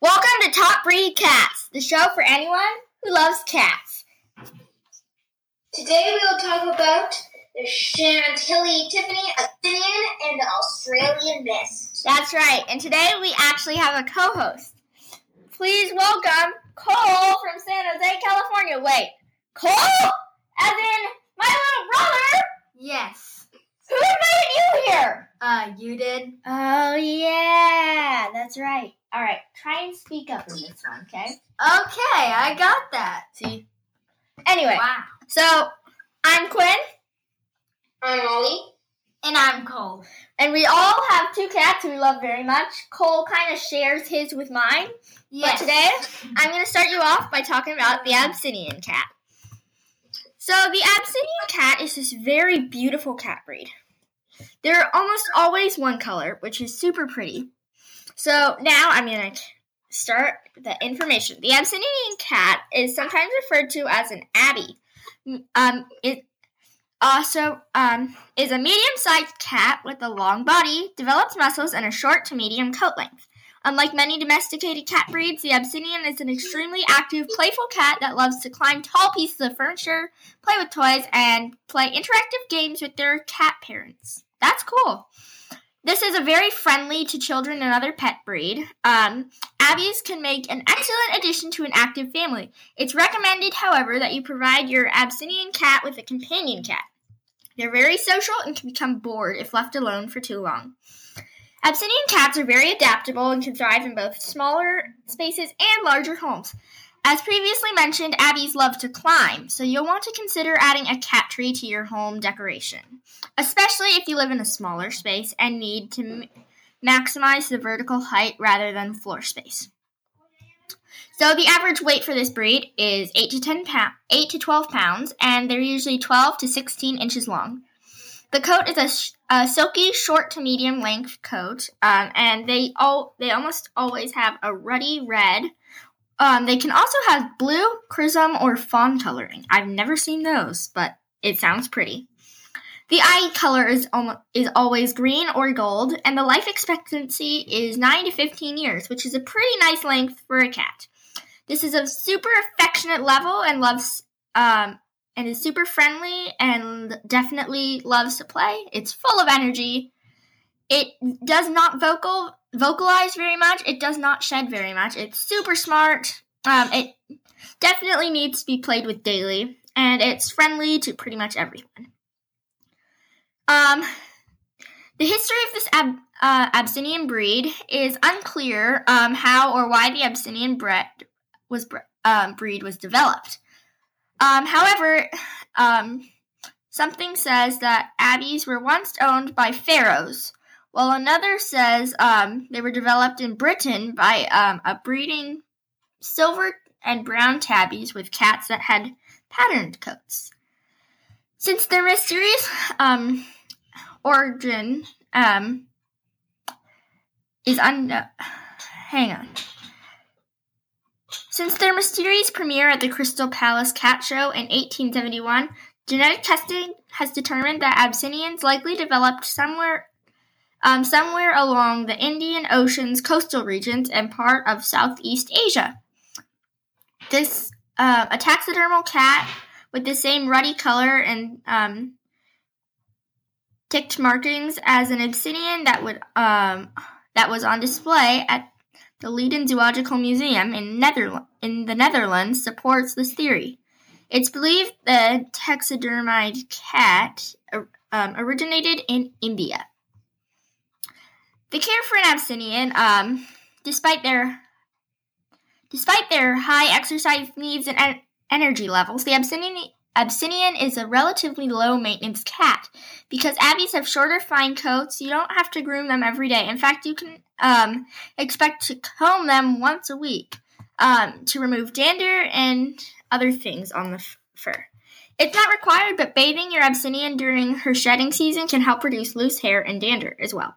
Welcome to Top Breed Cats, the show for anyone who loves cats. Today we will talk about the Chantilly Tiffany, Abyssinian, and the Australian Mist. That's right, and today we actually have a co host. Please welcome Cole from San Jose, California. Wait, Cole? As in my little brother? Yes. Who invited you here? Uh, you did? Oh, yeah, that's right. All right, try and speak up in this one, okay? Okay, I got that. See? Anyway, Wow. so I'm Quinn, I'm Ollie. And I'm Cole. and we all have two cats we love very much. Cole kind of shares his with mine, Yes. but today I'm going to start you off by talking about the Abyssinian cat. So, the Abyssinian cat is this very beautiful cat breed. They're almost always one color, which is super pretty. So, now I'm going to start the information. The Abyssinian cat is sometimes referred to as an Abbey. Um, it also um, is a medium-sized cat with a long body, developed muscles, and a short to medium coat length. Unlike many domesticated cat breeds, the Abyssinian is an extremely active, playful cat that loves to climb tall pieces of furniture, play with toys, and play interactive games with their cat parents. That's cool. This is a very friendly to children and other pet breed. Um, Abbeys can make an excellent addition to an active family. It's recommended, however, that you provide your Abyssinian cat with a companion cat. They're very social and can become bored if left alone for too long. Abyssinian cats are very adaptable and can thrive in both smaller spaces and larger homes. As previously mentioned, Abbeys love to climb, so you'll want to consider adding a cat tree to your home decoration, especially if you live in a smaller space and need to m- maximize the vertical height rather than floor space. So the average weight for this breed is 8 to 10 pound, 8 to 12 pounds and they're usually 12 to 16 inches long. The coat is a, sh- a silky short to medium length coat um, and they all they almost always have a ruddy red. Um, they can also have blue, chrism, or fawn coloring. I've never seen those, but it sounds pretty. The eye color is almo- is always green or gold, and the life expectancy is 9 to 15 years, which is a pretty nice length for a cat. This is a super affectionate level and loves um, and is super friendly and definitely loves to play. It's full of energy. It does not vocal vocalize very much. It does not shed very much. It's super smart. Um, it definitely needs to be played with daily, and it's friendly to pretty much everyone. Um, the history of this ab- uh, Abyssinian breed is unclear. Um, how or why the Abyssinian breed was bre- um, breed was developed. Um, however, um, something says that abbeys were once owned by pharaohs, while another says um, they were developed in Britain by um, breeding silver and brown tabbies with cats that had patterned coats. Since their mysterious um, origin um, is unknown, hang on. Since their mysterious premiere at the Crystal Palace Cat Show in 1871, genetic testing has determined that Abyssinians likely developed somewhere um, somewhere along the Indian Ocean's coastal regions and part of Southeast Asia. This uh, a taxidermal cat with the same ruddy color and um, ticked markings as an obsidian that would um, that was on display at the Leiden Zoological Museum in, Netherl- in the Netherlands supports this theory. It's believed the taxidermied cat uh, um, originated in India. The care for an Abyssinian, um, despite their despite their high exercise needs and en- energy levels, the Abyssinian is a relatively low maintenance cat. Because Abbeys have shorter, fine coats, you don't have to groom them every day. In fact, you can um, expect to comb them once a week um, to remove dander and other things on the fur. It's not required, but bathing your Abyssinian during her shedding season can help reduce loose hair and dander as well.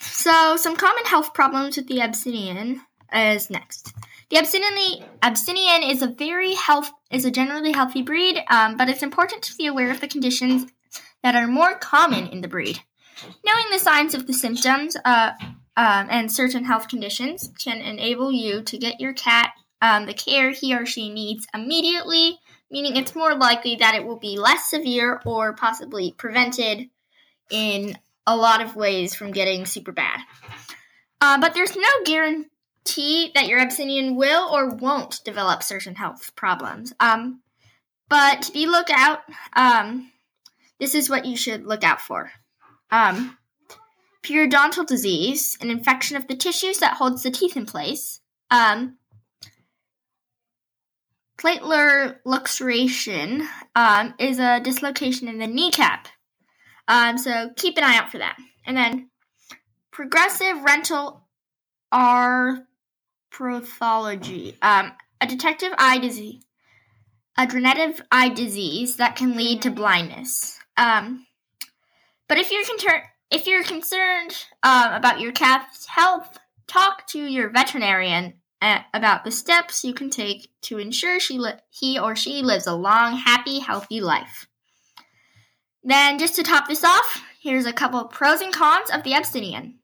So, some common health problems with the Abyssinian is next. The Abyssinian, is a very health is a generally healthy breed, um, but it's important to be aware of the conditions that are more common in the breed. Knowing the signs of the symptoms uh, um, and certain health conditions can enable you to get your cat um, the care he or she needs immediately, meaning it's more likely that it will be less severe or possibly prevented in a lot of ways from getting super bad. Uh, but there's no guarantee that your Abyssinian will or won't develop certain health problems. Um, but be lookout. Um, this is what you should look out for. Um, periodontal disease, an infection of the tissues that holds the teeth in place. Um, luxation um, is a dislocation in the kneecap. Um, so keep an eye out for that. And then progressive rental arthropathology, um, a detective eye disease, a degenerative eye disease that can lead to blindness. Um, but if you're concerned, if you're concerned um, about your cat's health, talk to your veterinarian uh, about the steps you can take to ensure she li- he or she lives a long, happy, healthy life. Then, just to top this off, here's a couple of pros and cons of the Abyssinian.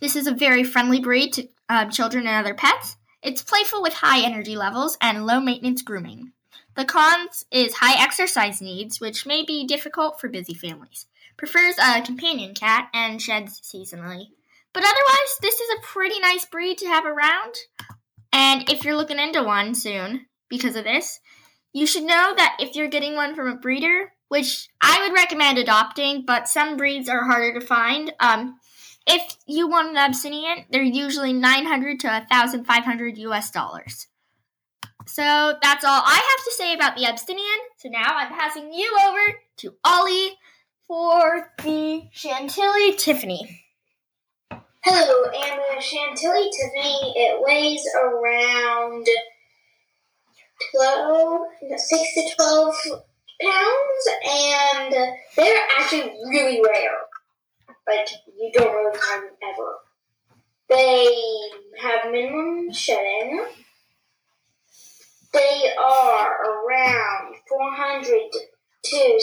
This is a very friendly breed to um, children and other pets. It's playful with high energy levels and low maintenance grooming. The cons is high exercise needs, which may be difficult for busy families. Prefers a companion cat and sheds seasonally. But otherwise, this is a pretty nice breed to have around. And if you're looking into one soon because of this, you should know that if you're getting one from a breeder, which I would recommend adopting, but some breeds are harder to find. Um, if you want an Abyssinian, they're usually 900 to 1,500 US dollars. So that's all I have to say about the Abyssinian. So now I'm passing you over to Ollie for the Chantilly Tiffany. Hello, and the Chantilly Tiffany, it weighs around 12, 6 to 12 pounds, and they're actually really rare. Like, you don't really find them ever. They have minimum shedding. They are around 400 to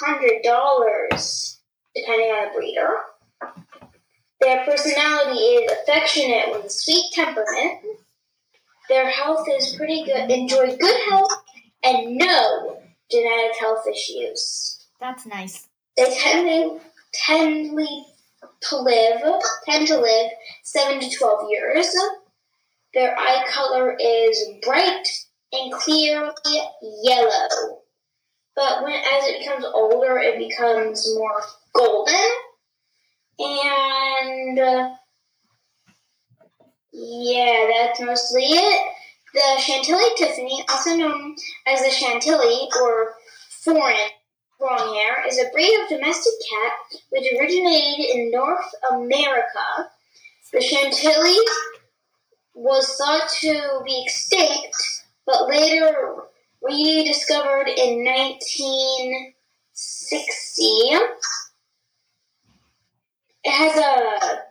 $600, depending on the breeder. Their personality is affectionate with a sweet temperament. Their health is pretty good, enjoy good health, and no genetic health issues. That's nice. They tend to, tend to live tend to live seven to twelve years. Their eye color is bright and clearly yellow. But when as it becomes older, it becomes more golden. And uh, yeah, that's mostly it. The Chantilly Tiffany, also known as the Chantilly or foreign long hair, is a breed of domestic cat which originated in North America. The Chantilly was thought to be extinct, but later rediscovered in 1960. It has a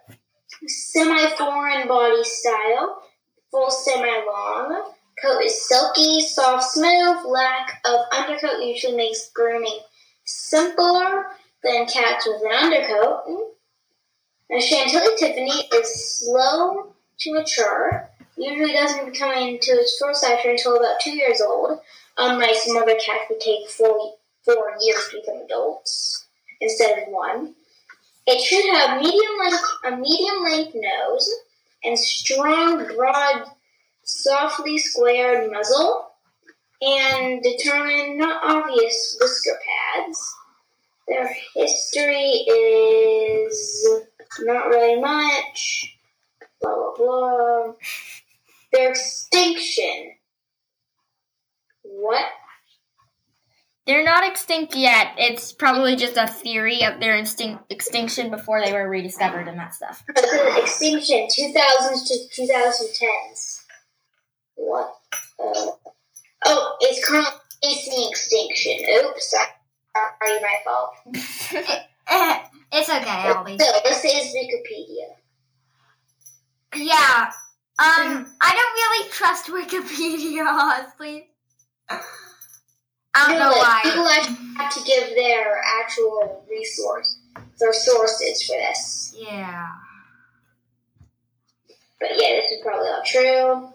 semi-foreign body style, full semi-long. Coat is silky, soft, smooth. Lack of undercoat usually makes grooming simpler than cats with an undercoat. A Chantilly Tiffany is slow to mature. Usually doesn't come into its full stature until about two years old. Unlike some other cats would take four, four years to become adults instead of one. It should have medium length, a medium length nose and strong, broad, softly squared muzzle and determined, not obvious whisker pads. Their history is not really much. Blah blah blah. Their extinction. What? They're not extinct yet. It's probably just a theory of their instinct, extinction before they were rediscovered and that stuff. Extinction, 2000s to 2010s. What? Uh, oh, it's currently facing extinction. Oops, sorry, my fault. it's okay, Albie. So, this is Wikipedia. Yeah. Um, I don't really trust Wikipedia, honestly. I don't know People- why. People actually have to give their actual resource, their sources for this. Yeah. But yeah, this is probably not true.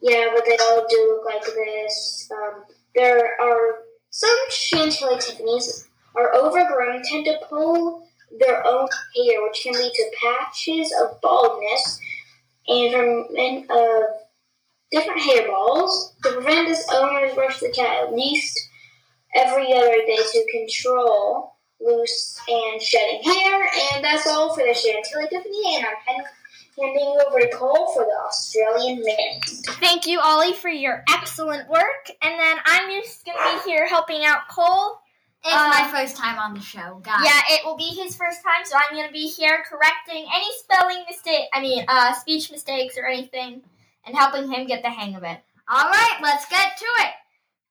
Yeah, but they all do look like this. Um, there are some Chantilly Tiffany's are overgrown, tend to pull their own hair, which can lead to patches of baldness and from of different hairballs. To prevent this, owners brush the cat at least every other day to control loose and shedding hair. And that's all for the Chantilly Tiffany, and I'm handing handing over to Cole for the Australian Minute. Thank you, Ollie, for your excellent work. And then I'm just going to be here helping out Cole. It's Uh, my first time on the show, guys. Yeah, it will be his first time, so I'm going to be here correcting any spelling mistake, I mean, uh, speech mistakes or anything, and helping him get the hang of it. All right, let's get to it.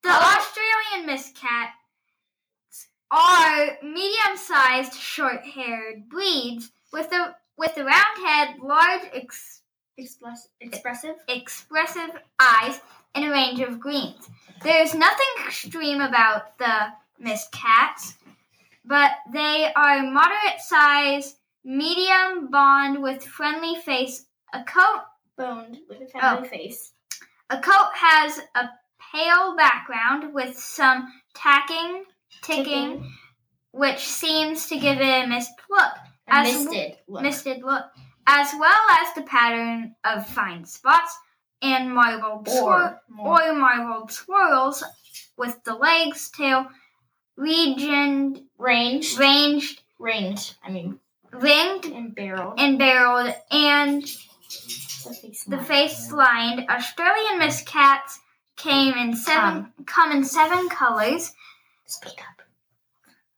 The. Australian Mist cats are medium-sized, short-haired breeds with a with a round head, large, ex- Express- expressive? expressive eyes, and a range of greens. There's nothing extreme about the Mist cats, but they are moderate size, medium bond with friendly face. A coat Boned with a family Oh. face. A coat has a pale background with some tacking, ticking, which seems to give it a mist look, A As- misted look. misted look, as well as the pattern of fine spots and marbled swir- or more. or marbled swirls with the legs, tail, regioned, Ranged. ranged, Ranged. I mean, ringed, and barreled. and barreled, and The face the face lined. Australian Mist cats came in seven come in seven colors. Speak up.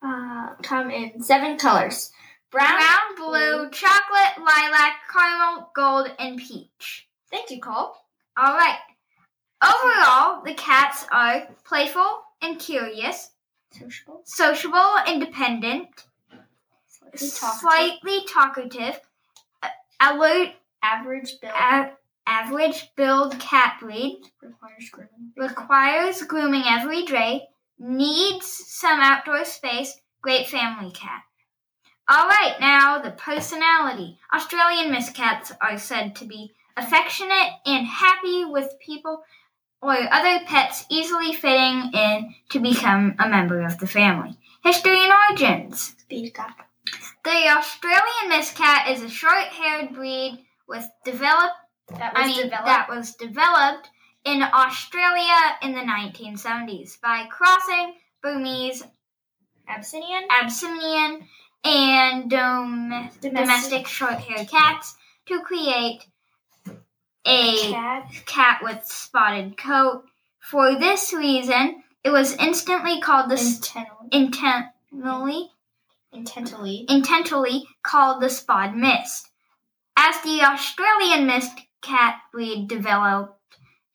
Uh, come in seven colors. Brown. Brown, blue, chocolate, lilac, caramel, gold, and peach. Thank you, Cole. All right. Overall, the cats are playful and curious, Sociable. sociable, independent, Slightly talkative. slightly talkative, alert, Average build. a- average build cat breed, requires grooming. requires grooming every day, needs some outdoor space, great family cat. All right, now the personality. Australian Mist cats are said to be affectionate and happy with people or other pets, easily fitting in to become a member of the family. History and origins. The Australian Mist cat is a short-haired breed with developed That was I mean, developed. that was developed in Australia in the 1970s by crossing Burmese, Abyssinian. Abyssinian, and dom- domestic short-haired cats to create a Cat. cat with spotted coat. For this reason, it was instantly called the Intentionally. intentionally Intentionally. intentionally called the spot mist. As the Australian mist cat breed developed,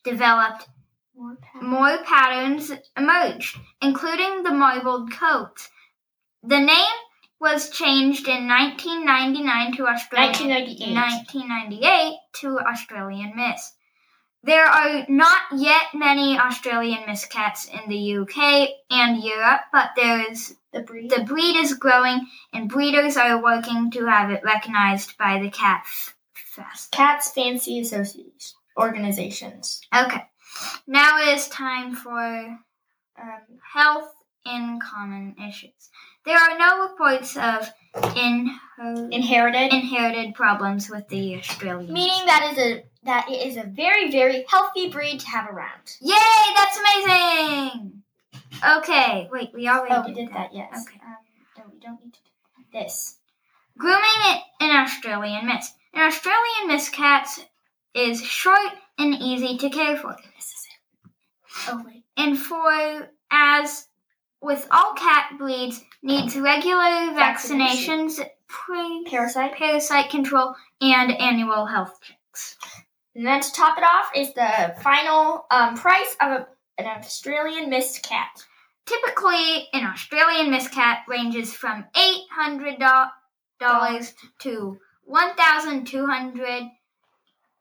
developed More pat- more patterns emerged, including the marbled coat. The name was changed in 1999 to Australian 1998. 1998 to Australian Mist. There are not yet many Australian Mist cats in the UK and Europe, but there is The breed. the breed is growing, and breeders are working to have it recognized by the Cat F- Fest. Cats Fancy Associations. organizations. Okay, now it is time for um, health and common issues. There are no reports of inher- Inherited. inherited problems with the Australian. Meaning that is a that it is a very very healthy breed to have around. Yay, that's amazing! Okay, wait, we already Oh, did, we did that. Yes. Okay. Um, no, we don't need to do this. Grooming in Australian Mist. An Australian Mist cat is short and easy to care for. This is it. Oh wait. And for, as with all cat breeds, needs regular Vaccination. vaccinations, pre- Parasite. parasite control, and annual health checks. And then to top it off is the final um, price of a, an Australian mist cat. Typically, an Australian Mist cat ranges from $800 to 1200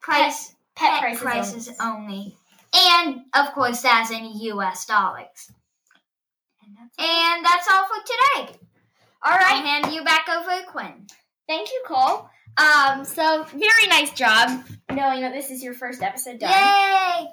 price Pet, pet prices. prices only. only. And of course, that's in US dollars. And that's all for today. All right. I right. hand you back over to Quinn. Thank you, Cole. Um, so very nice job knowing that this is your first episode done. Yay!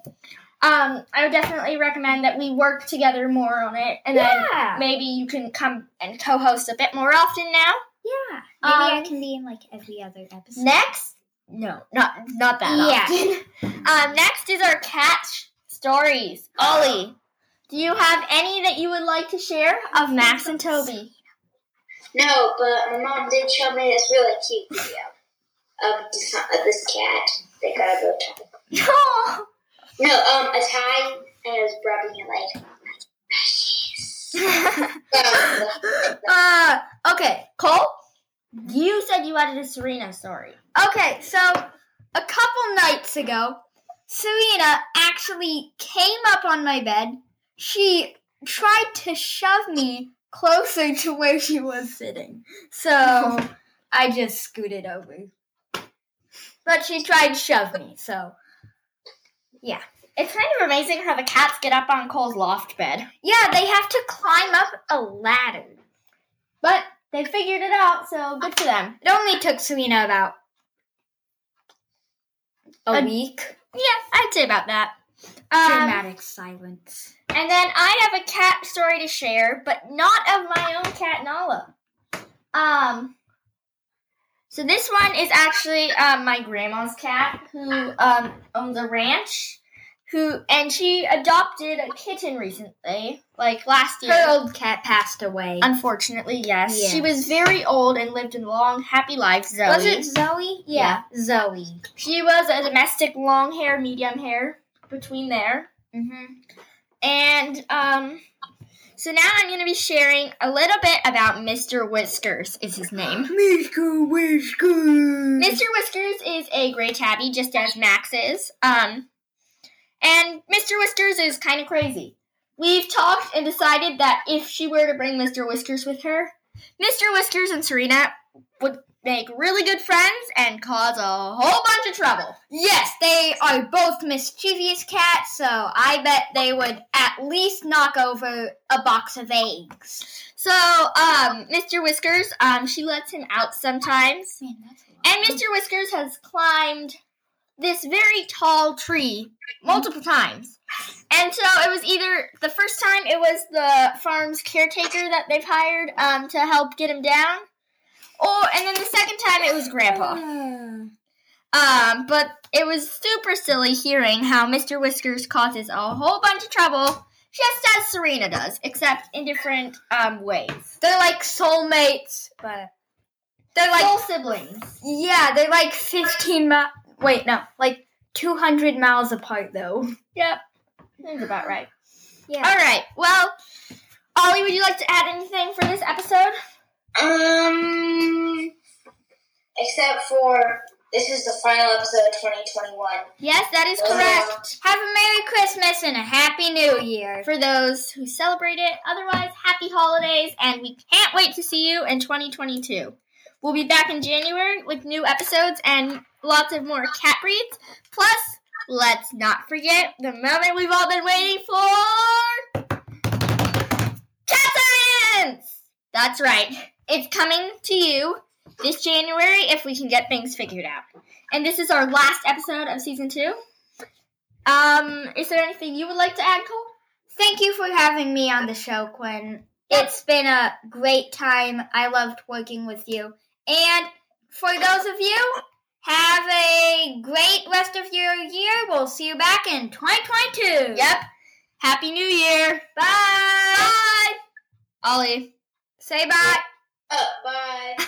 Um, I would definitely recommend that we work together more on it, and then maybe you can come and co-host a bit more often now. Yeah. Maybe Um, I can be in like every other episode. Next, no, not not that Yeah. often. um, next is our cat sh- stories. Ollie, do you have any that you would like to share of Max and Toby? No, but my mom did show me this really cute video of this, of this cat that got a bow tie. No. No, um, a tie, and it was rubbing it like, precious. uh, okay, Cole. You had a Serena story. Okay, so a couple nights ago, Serena actually came up on my bed. She tried to shove me closer to where she was sitting. So I just scooted over. But she tried to shove me, so yeah. It's kind of amazing how the cats get up on Cole's loft bed, yeah, they have to climb up a ladder. but they figured it out, so good for them. It only took Serena about a A- week. Yeah, I'd say about that. Um, Dramatic silence. and then I have a cat story to share, but not of my own cat Nala. Um, so this one is actually um, my grandma's cat who um, owns a ranch. Who and she adopted a kitten recently, like last year. Her old cat passed away. Unfortunately, yes. Yes. She was very old and lived a long, happy life. Zoe. Was it Zoe? Yeah. Zoe. She was a domestic long hair, medium hair between there. Mm-hmm. And um so now I'm gonna be sharing a little bit about Mr. Whiskers is his name. Mr. Whiskers. Mr. Whiskers is a gray tabby, just as Max is. Um and Mr. Whiskers is kind of crazy. We've talked and decided that if she were to bring Mr. Whiskers with her, Mr. Whiskers and Serena would make really good friends and cause a whole bunch of trouble. Yes, they are both mischievous cats, so I bet they would at least knock over a box of eggs. So, um, Mr. Whiskers, um, she lets him out sometimes. Man, And Mr. Whiskers has climbed this very tall tree multiple times. And so it was either the first time it was the farm's caretaker that they've hired um, to help get him down, or and then the second time it was Grandpa. Um, but it was super silly hearing how Mr. Whiskers causes a whole bunch of trouble, just as Serena does, except in different um, ways. They're like soulmates, but they're like Soul siblings. yeah, they're like fifteen Wait, no, like two hundred miles apart though. Yep, that's about right. Yeah. All right. Well, Ollie, would you like to add anything for this episode? Um, except for this is the final episode of 2021. Yes, that is correct. Have a Merry Christmas and a Happy New Year. For those who celebrate it, otherwise, happy holidays, and we can't wait to see you in 2022. We'll be back in January with new episodes and lots of more cat breeds. Plus, let's not forget the moment we've all been waiting for. Cat Science! That's right. It's coming to you this January if we can get things figured out. And this is our last episode of season two. Um, is there anything you would like to add, Cole? Thank you for having me on the show, Quinn. It's been a great time. I loved working with you. And for those of you, have a great rest of your year. We'll see you back in 2022. Yep. Happy New Year. Bye. Bye. Ollie. Say bye. Uh, bye.